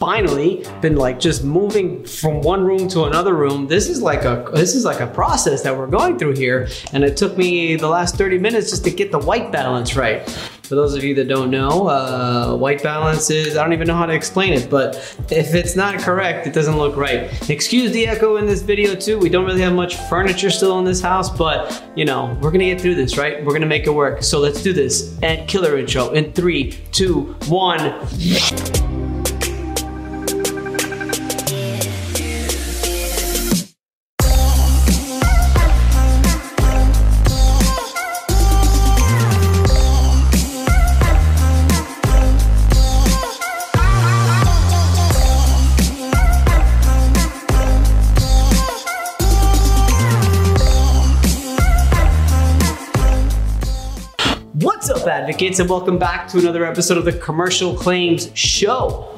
finally been like just moving from one room to another room. This is like a this is like a process that we're going through here, and it took me the last 30 minutes just to get the white balance right. For those of you that don't know, uh, white balance is, I don't even know how to explain it, but if it's not correct, it doesn't look right. Excuse the echo in this video too. We don't really have much furniture still in this house, but you know, we're gonna get through this, right? We're gonna make it work. So let's do this. And killer intro in three, two, one. Advocates, and welcome back to another episode of the Commercial Claims Show.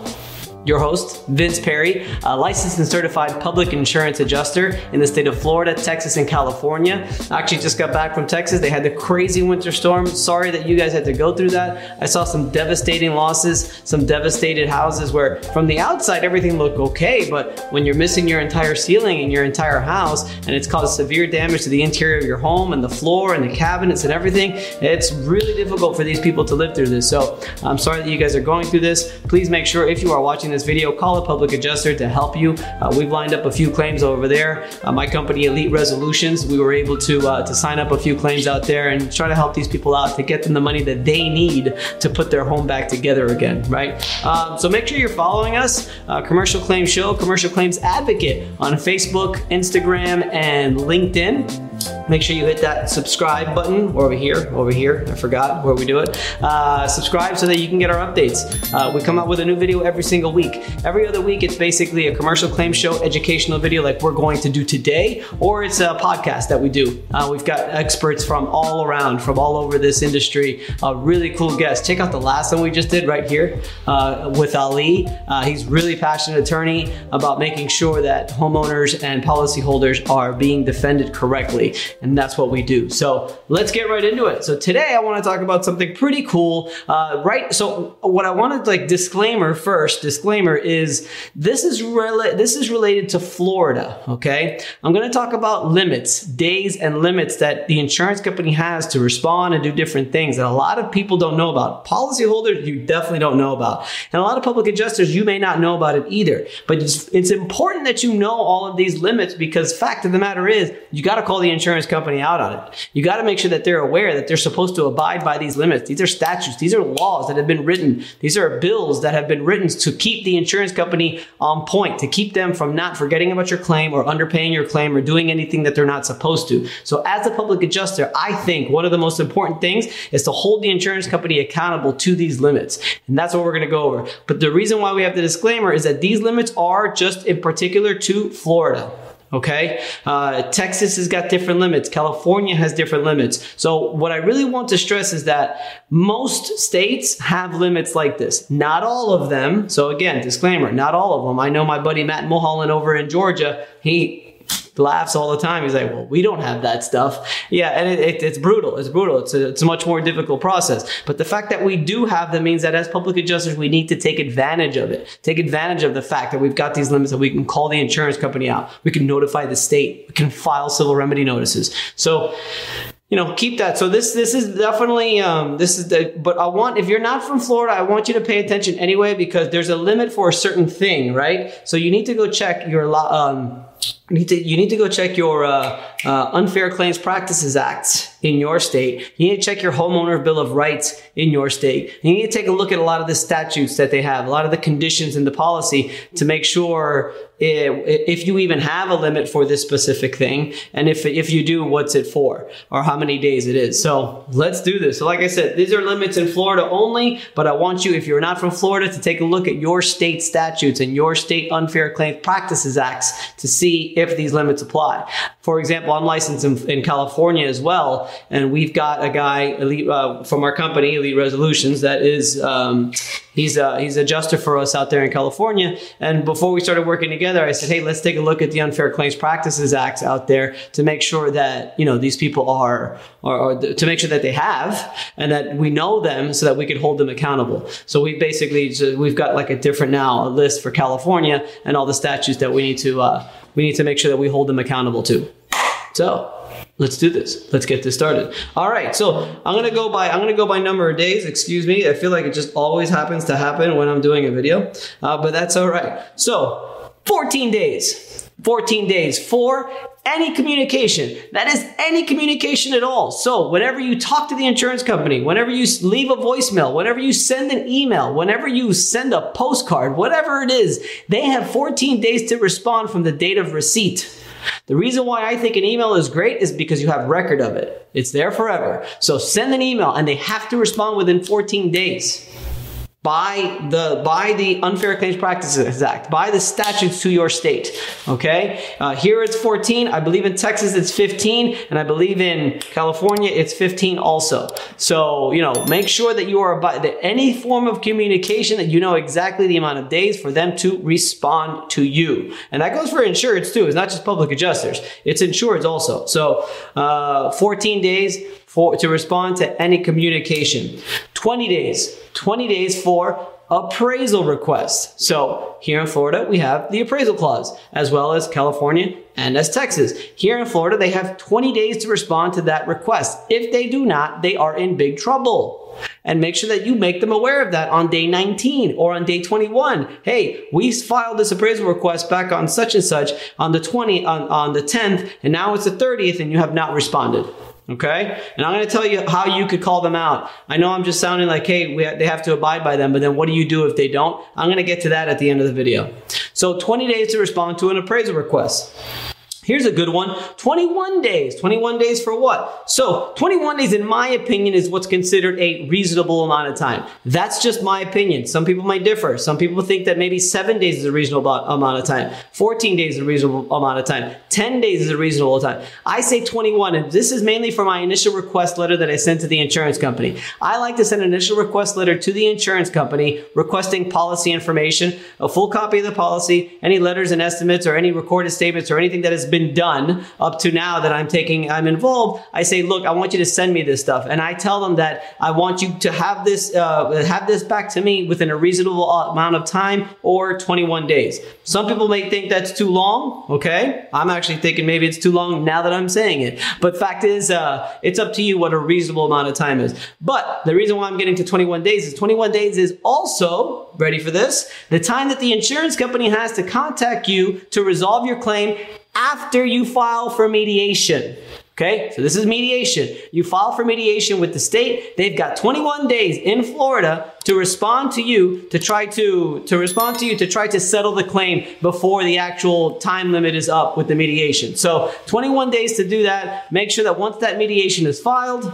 Your host, Vince Perri, a licensed and certified public insurance adjuster in the state of Florida, Texas, and California. I actually just got back from Texas. They had the crazy winter storm. Sorry that you guys had to go through that. I saw some devastating losses, some devastated houses where from the outside everything looked okay, but when you're missing your entire ceiling and your entire house and it's caused severe damage to the interior of your home and the floor and the cabinets and everything, it's really difficult for these people to live through this. So I'm sorry that you guys are going through this. Please make sure if you are watching this video, call a public adjuster to help you. Uh, we've lined up a few claims over there. Uh, my company, Elite Resolutions, we were able to uh, to sign up a few claims out there and try to help these people out to get them the money that they need to put their home back together again, right? Um, so make sure you're following us, uh, Commercial Claims Show, Commercial Claims Advocate on Facebook, Instagram, and LinkedIn. Make sure you hit that subscribe button over here, over here. I forgot where we do it. Uh, subscribe so that you can get our updates. Uh, we come out with a new video every single week. Every other week, it's basically a commercial claim show, educational video like we're going to do today, or it's a podcast that we do. Uh, we've got experts from all around, from all over this industry. Really cool guests. Check out the last one we just did right here uh, with Ali. Uh, he's really passionate attorney about making sure that homeowners and policyholders are being defended correctly and that's what we do. So let's get right into it. So today I want to talk about something pretty cool. Uh, right. So what I wanted, like disclaimer first, disclaimer is this is rela- this is related to Florida. Okay, I'm going to talk about limits, days, and limits that the insurance company has to respond and do different things that a lot of people don't know about. Policyholders, you definitely don't know about, and a lot of public adjusters, you may not know about it either. But it's, it's important that you know all of these limits because fact of the matter is, you got to call the insurance company out on it. You got to make sure that they're aware that they're supposed to abide by these limits. These are statutes. These are laws that have been written. These are bills that have been written to keep the insurance company on point, to keep them from not forgetting about your claim or underpaying your claim or doing anything that they're not supposed to. So as a public adjuster, I think one of the most important things is to hold the insurance company accountable to these limits. And that's what we're going to go over. But the reason why we have the disclaimer is that these limits are just in particular to Florida. Okay. Uh, Texas has got different limits. California has different limits. So what I really want to stress is that most states have limits like this. Not all of them. So again, disclaimer, not all of them. I know my buddy Matt Mulholland over in Georgia, he laughs all the time. He's like, well, we don't have that stuff. Yeah, and it, it, it's brutal. It's brutal. It's a, it's a much more difficult process. But the fact that we do have them means that as public adjusters, we need to take advantage of it. Take advantage of the fact that we've got these limits that we can call the insurance company out. We can notify the state. We can file civil remedy notices. So, you know, keep that. So this this is definitely um, this is the. But I want if you're not from Florida, I want you to pay attention anyway because there's a limit for a certain thing, right? So you need to go check your um, need to you need to go check your uh, uh, unfair claims practices acts in your state. You need to check your homeowner bill of rights in your state. You need to take a look at a lot of the statutes that they have, a lot of the conditions in the policy to make sure if you even have a limit for this specific thing, and if if you do, what's it for, or how many days it is. So let's do this. So like I said, these are limits in Florida only, but I want you, if you're not from Florida, to take a look at your state statutes and your state unfair claims practices acts to see if these limits apply. For example, I'm licensed in, in California as well, and we've got a guy elite, uh, from our company, Elite Resolutions, that is um, He's a he's a adjuster for us out there in California. And before we started working together, I said, hey, let's take a look at the Unfair Claims Practices Act out there to make sure that you know these people are, or, or to make sure that they have and that we know them so that we can hold them accountable. So we basically so we've got like a different now a list for California and all the statutes that we need to uh, we need to make sure that we hold them accountable to. So let's do this. Let's get this started. All right. So I'm gonna go by I'm gonna go by number of days. Excuse me. I feel like it just always happens to happen when I'm doing a video, uh, but that's all right. So 14 days. 14 days for any communication. That is any communication at all. So, whenever you talk to the insurance company, whenever you leave a voicemail, whenever you send an email, whenever you send a postcard, whatever it is, they have 14 days to respond from the date of receipt. The reason why I think an email is great is because you have record of it. It's there forever. So send an email and they have to respond within 14 days by the by the unfair claims practices act by the statutes to your state okay? Uh, here it's 14 i believe in texas it's 15 and i believe in california it's 15 also. So you know make sure that you are by that any form of communication that you know exactly the amount of days for them to respond to you. And that goes for insurance too it's not just public adjusters it's insurance also. So uh, 14 days for to respond to any communication 20 days 20 days for appraisal requests. So here in Florida, we have the appraisal clause, as well as California and as Texas. Here in Florida, they have 20 days to respond to that request. If they do not, they are in big trouble. And make sure that you make them aware of that on day 19 or on day 21. Hey, we filed this appraisal request back on such and such on the 20, on, on the 10th, and now it's the 30th and you have not responded. Okay? And I'm going to tell you how you could call them out. I know I'm just sounding like, hey, ha- they have to abide by them, but then what do you do if they don't? I'm going to get to that at the end of the video. So 20 days to respond to an appraisal request. Here's a good one 21 days. 21 days for what? So, 21 days, in my opinion, is what's considered a reasonable amount of time. That's just my opinion. Some people might differ. Some people think that maybe seven days is a reasonable amount of time, 14 days is a reasonable amount of time, 10 days is a reasonable time. I say 21, and this is mainly for my initial request letter that I sent to the insurance company. I like to send an initial request letter to the insurance company requesting policy information, a full copy of the policy, any letters and estimates, or any recorded statements, or anything that has been done up to now that I'm taking, I'm involved, I say, look, I want you to send me this stuff. And I tell them that I want you to have this, uh, have this back to me within a reasonable amount of time or 21 days. Some people may think that's too long. Okay. I'm actually thinking maybe it's too long now that I'm saying it. But fact is, uh, it's up to you what a reasonable amount of time is. But the reason why I'm getting to 21 days is 21 days is also, ready for this, the time that the insurance company has to contact you to resolve your claim after you file for mediation. Okay, so this is mediation. You file for mediation with the state. They've got 21 days in Florida to respond to you to try to to respond to you to try to settle the claim before the actual time limit is up with the mediation. So 21 days to do that. Make sure that once that mediation is filed,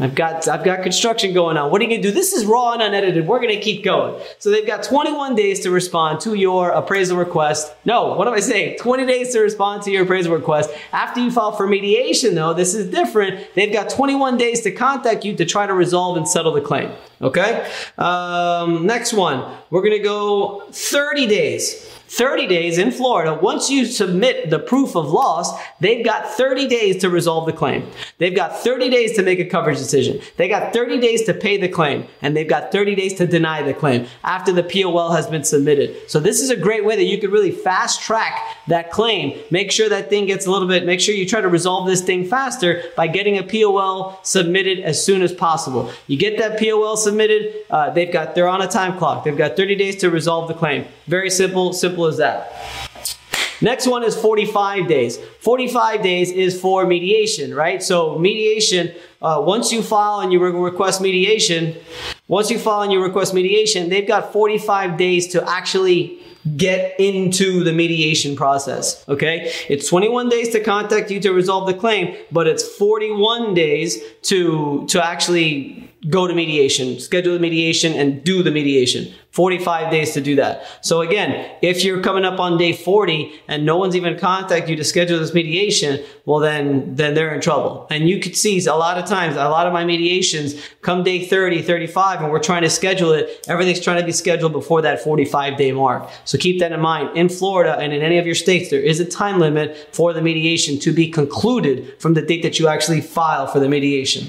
I've got I've got construction going on. What are you gonna do? This is raw and unedited. We're gonna keep going. So they've got 21 days to respond to your appraisal request. No, what am I saying? 20 days to respond to your appraisal request. After you file for mediation, though, this is different. They've got 21 days to contact you to try to resolve and settle the claim. Okay. Um, next one, we're gonna go 30 days. 30 days in Florida, once you submit the proof of loss, they've got 30 days to resolve the claim. They've got 30 days to make a coverage decision. They got 30 days to pay the claim, and they've got 30 days to deny the claim after the POL has been submitted. So this is a great way that you could really fast track that claim. Make sure that thing gets a little bit, make sure you try to resolve this thing faster by getting a POL submitted as soon as possible. You get that POL submitted, uh, they've got, they're on a time clock. They've got 30 days to resolve the claim. Very simple, simple, simple as that. Next one is 45 days. 45 days is for mediation, right? So mediation, uh, once you file and you request mediation, once you file and you request mediation, they've got 45 days to actually get into the mediation process. Okay. It's 21 days to contact you to resolve the claim, but it's 41 days to, to actually go to mediation, schedule the mediation and do the mediation. 45 days to do that. So again, if you're coming up on day 40 and no one's even contacted you to schedule this mediation, well then then they're in trouble. And you could see a lot of times, a lot of my mediations come day 30, 35 and we're trying to schedule it. Everything's trying to be scheduled before that 45 day mark. So keep that in mind. In Florida and in any of your states, there is a time limit for the mediation to be concluded from the date that you actually file for the mediation.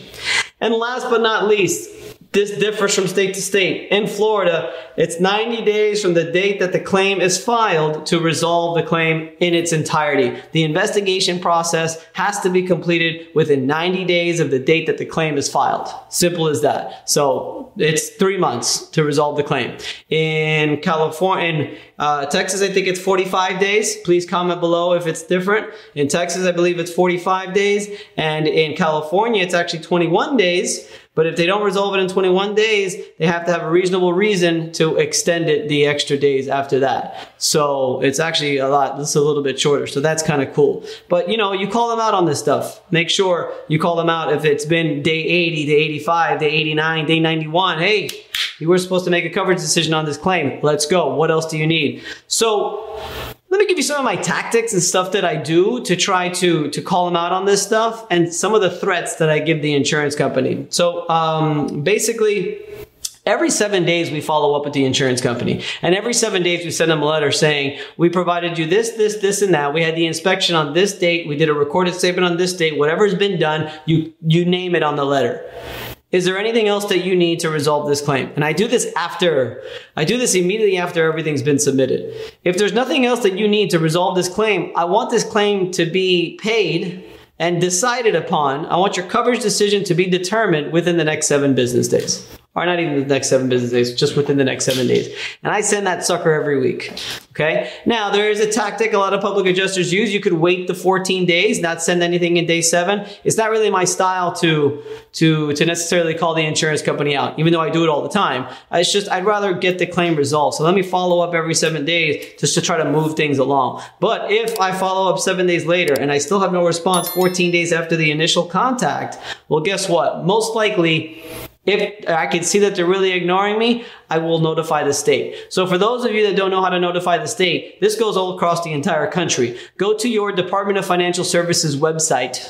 And last but not least, this differs from state to state. In Florida, it's 90 days from the date that the claim is filed to resolve the claim in its entirety. The investigation process has to be completed within 90 days of the date that the claim is filed. Simple as that. So it's three months to resolve the claim. In California, in uh, Texas, I think it's 45 days. Please comment below if it's different. In Texas, I believe it's 45 days. And in California, it's actually 21 days. But if they don't resolve it in 21 days, they have to have a reasonable reason to extend it the extra days after that. So it's actually a lot, it's a little bit shorter. So that's kind of cool. But you know, you call them out on this stuff. Make sure you call them out if it's been day 80, day 85, day 89, day 91. Hey, you were supposed to make a coverage decision on this claim. Let's go. What else do you need? So let me give you some of my tactics and stuff that I do to try to to call them out on this stuff and some of the threats that I give the insurance company. So um, basically. Every seven days, we follow up with the insurance company. And every seven days, we send them a letter saying, we provided you this, this, this, and that. We had the inspection on this date. We did a recorded statement on this date. Whatever's been done, you, you name it on the letter. Is there anything else that you need to resolve this claim? And I do this after, I do this immediately after everything's been submitted. If there's nothing else that you need to resolve this claim, I want this claim to be paid and decided upon. I want your coverage decision to be determined within the next seven business days or not even the next seven business days, just within the next seven days. And I send that sucker every week. Okay. Now there is a tactic a lot of public adjusters use. You could wait the 14 days, not send anything in day seven. It's not really my style to, to, to necessarily call the insurance company out, even though I do it all the time. It's just, I'd rather get the claim resolved. So let me follow up every seven days just to try to move things along. But if I follow up seven days later and I still have no response 14 days after the initial contact, well, guess what? Most likely, if I can see that they're really ignoring me, I will notify the state. So for those of you that don't know how to notify the state, this goes all across the entire country. Go to your Department of Financial Services website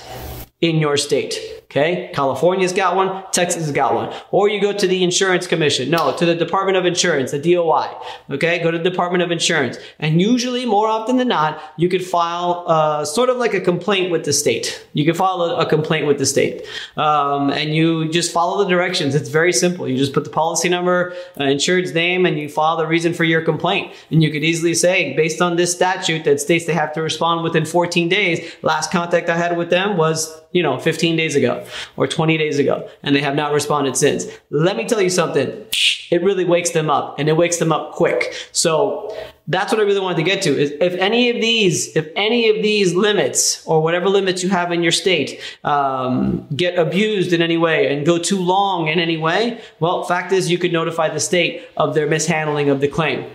in your state. Okay, California's got one, Texas has got one. Or you go to the insurance commission. No, to the Department of Insurance, the DOI. Okay, go to the Department of Insurance. And usually, more often than not, you could file uh, sort of like a complaint with the state. You can file a, a complaint with the state. Um, and you just follow the directions. It's very simple. You just put the policy number, uh, insured's name, and you file the reason for your complaint. And you could easily say, based on this statute that states they have to respond within 14 days, last contact I had with them was, you know, 15 days ago or 20 days ago and they have not responded since. Let me tell you something. It really wakes them up and it wakes them up quick. So that's what I really wanted to get to is if any of these, if any of these limits or whatever limits you have in your state um, get abused in any way and go too long in any way, well, fact is you could notify the state of their mishandling of the claim.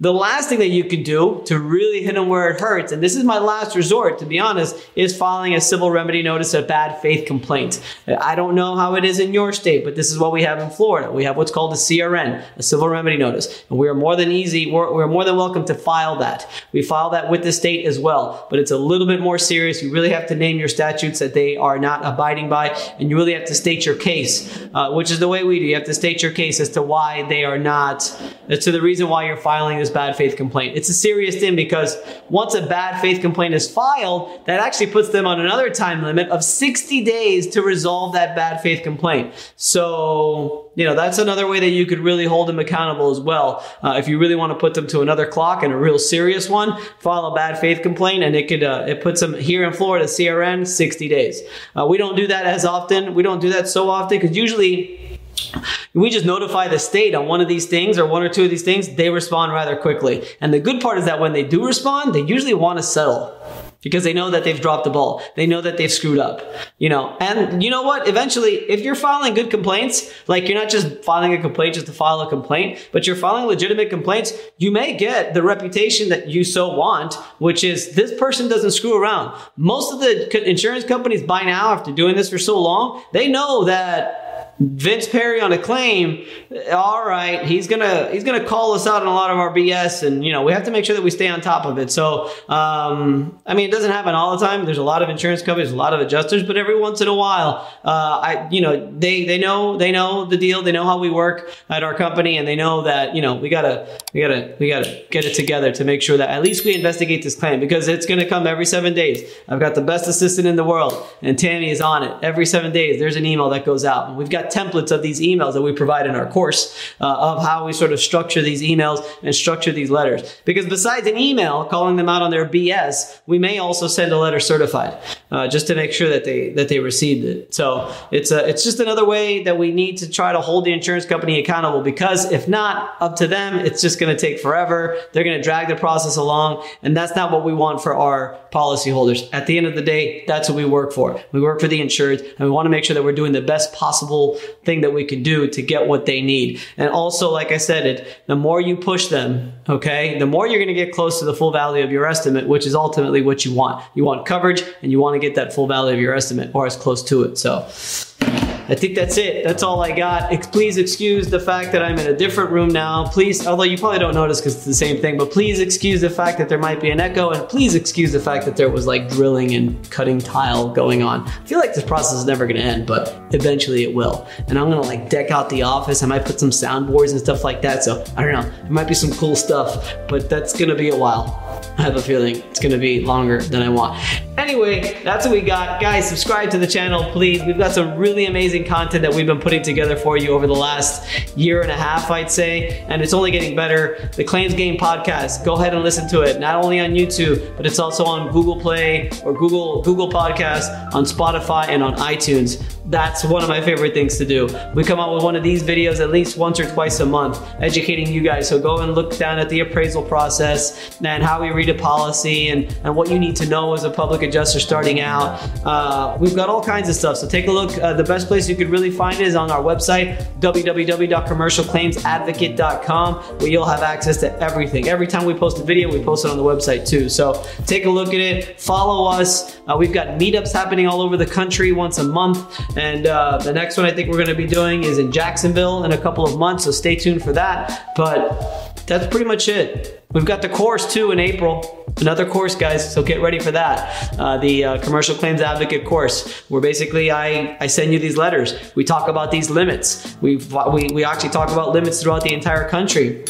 The last thing that you can do to really hit them where it hurts, and this is my last resort, to be honest, is filing a civil remedy notice of bad faith complaint. I don't know how it is in your state, but this is what we have in Florida. We have what's called a CRN, a civil remedy notice, and we are more than easy, we're, we're more than welcome to file that. We file that with the state as well, but it's a little bit more serious. You really have to name your statutes that they are not abiding by, and you really have to state your case, uh, which is the way we do. You have to state your case as to why they are not, as to the reason why you're filing this this bad faith complaint. It's a serious thing because once a bad faith complaint is filed, that actually puts them on another time limit of 60 days to resolve that bad faith complaint. So, you know, that's another way that you could really hold them accountable as well. Uh, if you really want to put them to another clock and a real serious one, file a bad faith complaint and it could, uh, it puts them here in Florida, CRN, 60 days. Uh, we don't do that as often. We don't do that so often because usually we just notify the state on one of these things or one or two of these things, they respond rather quickly. And the good part is that when they do respond, they usually want to settle because they know that they've dropped the ball. They know that they've screwed up, you know. And you know what? Eventually, if you're filing good complaints, like you're not just filing a complaint just to file a complaint, but you're filing legitimate complaints, you may get the reputation that you so want, which is this person doesn't screw around. Most of the insurance companies by now, after doing this for so long, they know that Vince Perri on a claim, all right, he's gonna he's gonna call us out on a lot of our BS, and you know we have to make sure that we stay on top of it. So, um, I mean, it doesn't happen all the time. There's a lot of insurance companies, a lot of adjusters, but every once in a while, uh, I you know they they know they know the deal, they know how we work at our company, and they know that you know we gotta we gotta we gotta get it together to make sure that at least we investigate this claim because it's gonna come every seven days. I've got the best assistant in the world, and Tammy is on it every seven days. There's an email that goes out, and we've got templates of these emails that we provide in our course uh, of how we sort of structure these emails and structure these letters. Because besides an email calling them out on their BS, we may also send a letter certified uh, just to make sure that they that they received it. So it's a, it's just another way that we need to try to hold the insurance company accountable. Because if not up to them, it's just going to take forever. They're going to drag the process along, and that's not what we want for our policyholders. At the end of the day, that's what we work for. We work for the insured, and we want to make sure that we're doing the best possible thing that we can do to get what they need. And also, like I said, it the more you push them, okay, the more you're going to get close to the full value of your estimate, which is ultimately what you want. You want coverage, and you want to get that full value of your estimate, or as close to it. So. I think that's it. That's all I got. Please excuse the fact that I'm in a different room now. Please, although you probably don't notice because it's the same thing, but please excuse the fact that there might be an echo and please excuse the fact that there was like drilling and cutting tile going on. I feel like this process is never going to end, but eventually it will. And I'm going to like deck out the office. I might put some soundboards and stuff like that. So I don't know. It might be some cool stuff, but that's going to be a while. I have a feeling it's to be longer than I want. Anyway, that's what we got. Guys, subscribe to the channel, please. We've got some really amazing content that we've been putting together for you over the last year and a half, I'd say, and it's only getting better. The Claims Game podcast, go ahead and listen to it, not only on YouTube, but it's also on Google Play or Google Google Podcast, on Spotify, and on iTunes. That's one of my favorite things to do. We come out with one of these videos at least once or twice a month, educating you guys. So go and look down at the appraisal process and how we read a policy and, and what you need to know as a public adjuster starting out. Uh, we've got all kinds of stuff. So take a look. Uh, the best place you could really find it is on our website, www.commercialclaimsadvocate.com, where you'll have access to everything. Every time we post a video, we post it on the website too. So take a look at it, follow us. Uh, we've got meetups happening all over the country once a month. And uh, the next one I think we're to be doing is in Jacksonville in a couple of months. So stay tuned for that. But that's pretty much it. We've got the course too in April. Another course, guys, so get ready for that. Uh, the uh, Commercial Claims Advocate course, where basically I, I send you these letters. We talk about these limits. we we, we actually talk about limits throughout the entire country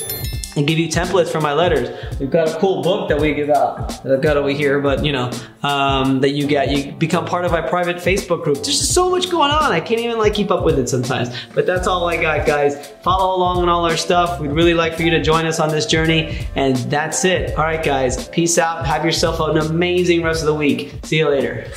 and give you templates for my letters. We've got a cool book that we give out that I've got over here, but you know, um, that you get. You become part of my private Facebook group. There's just so much going on. I can't even like keep up with it sometimes. But that's all I got, guys. Follow along on all our stuff. We'd really like for you to join us on this journey. And that's it. All right, guys. Peace out. Have yourself an amazing rest of the week. See you later.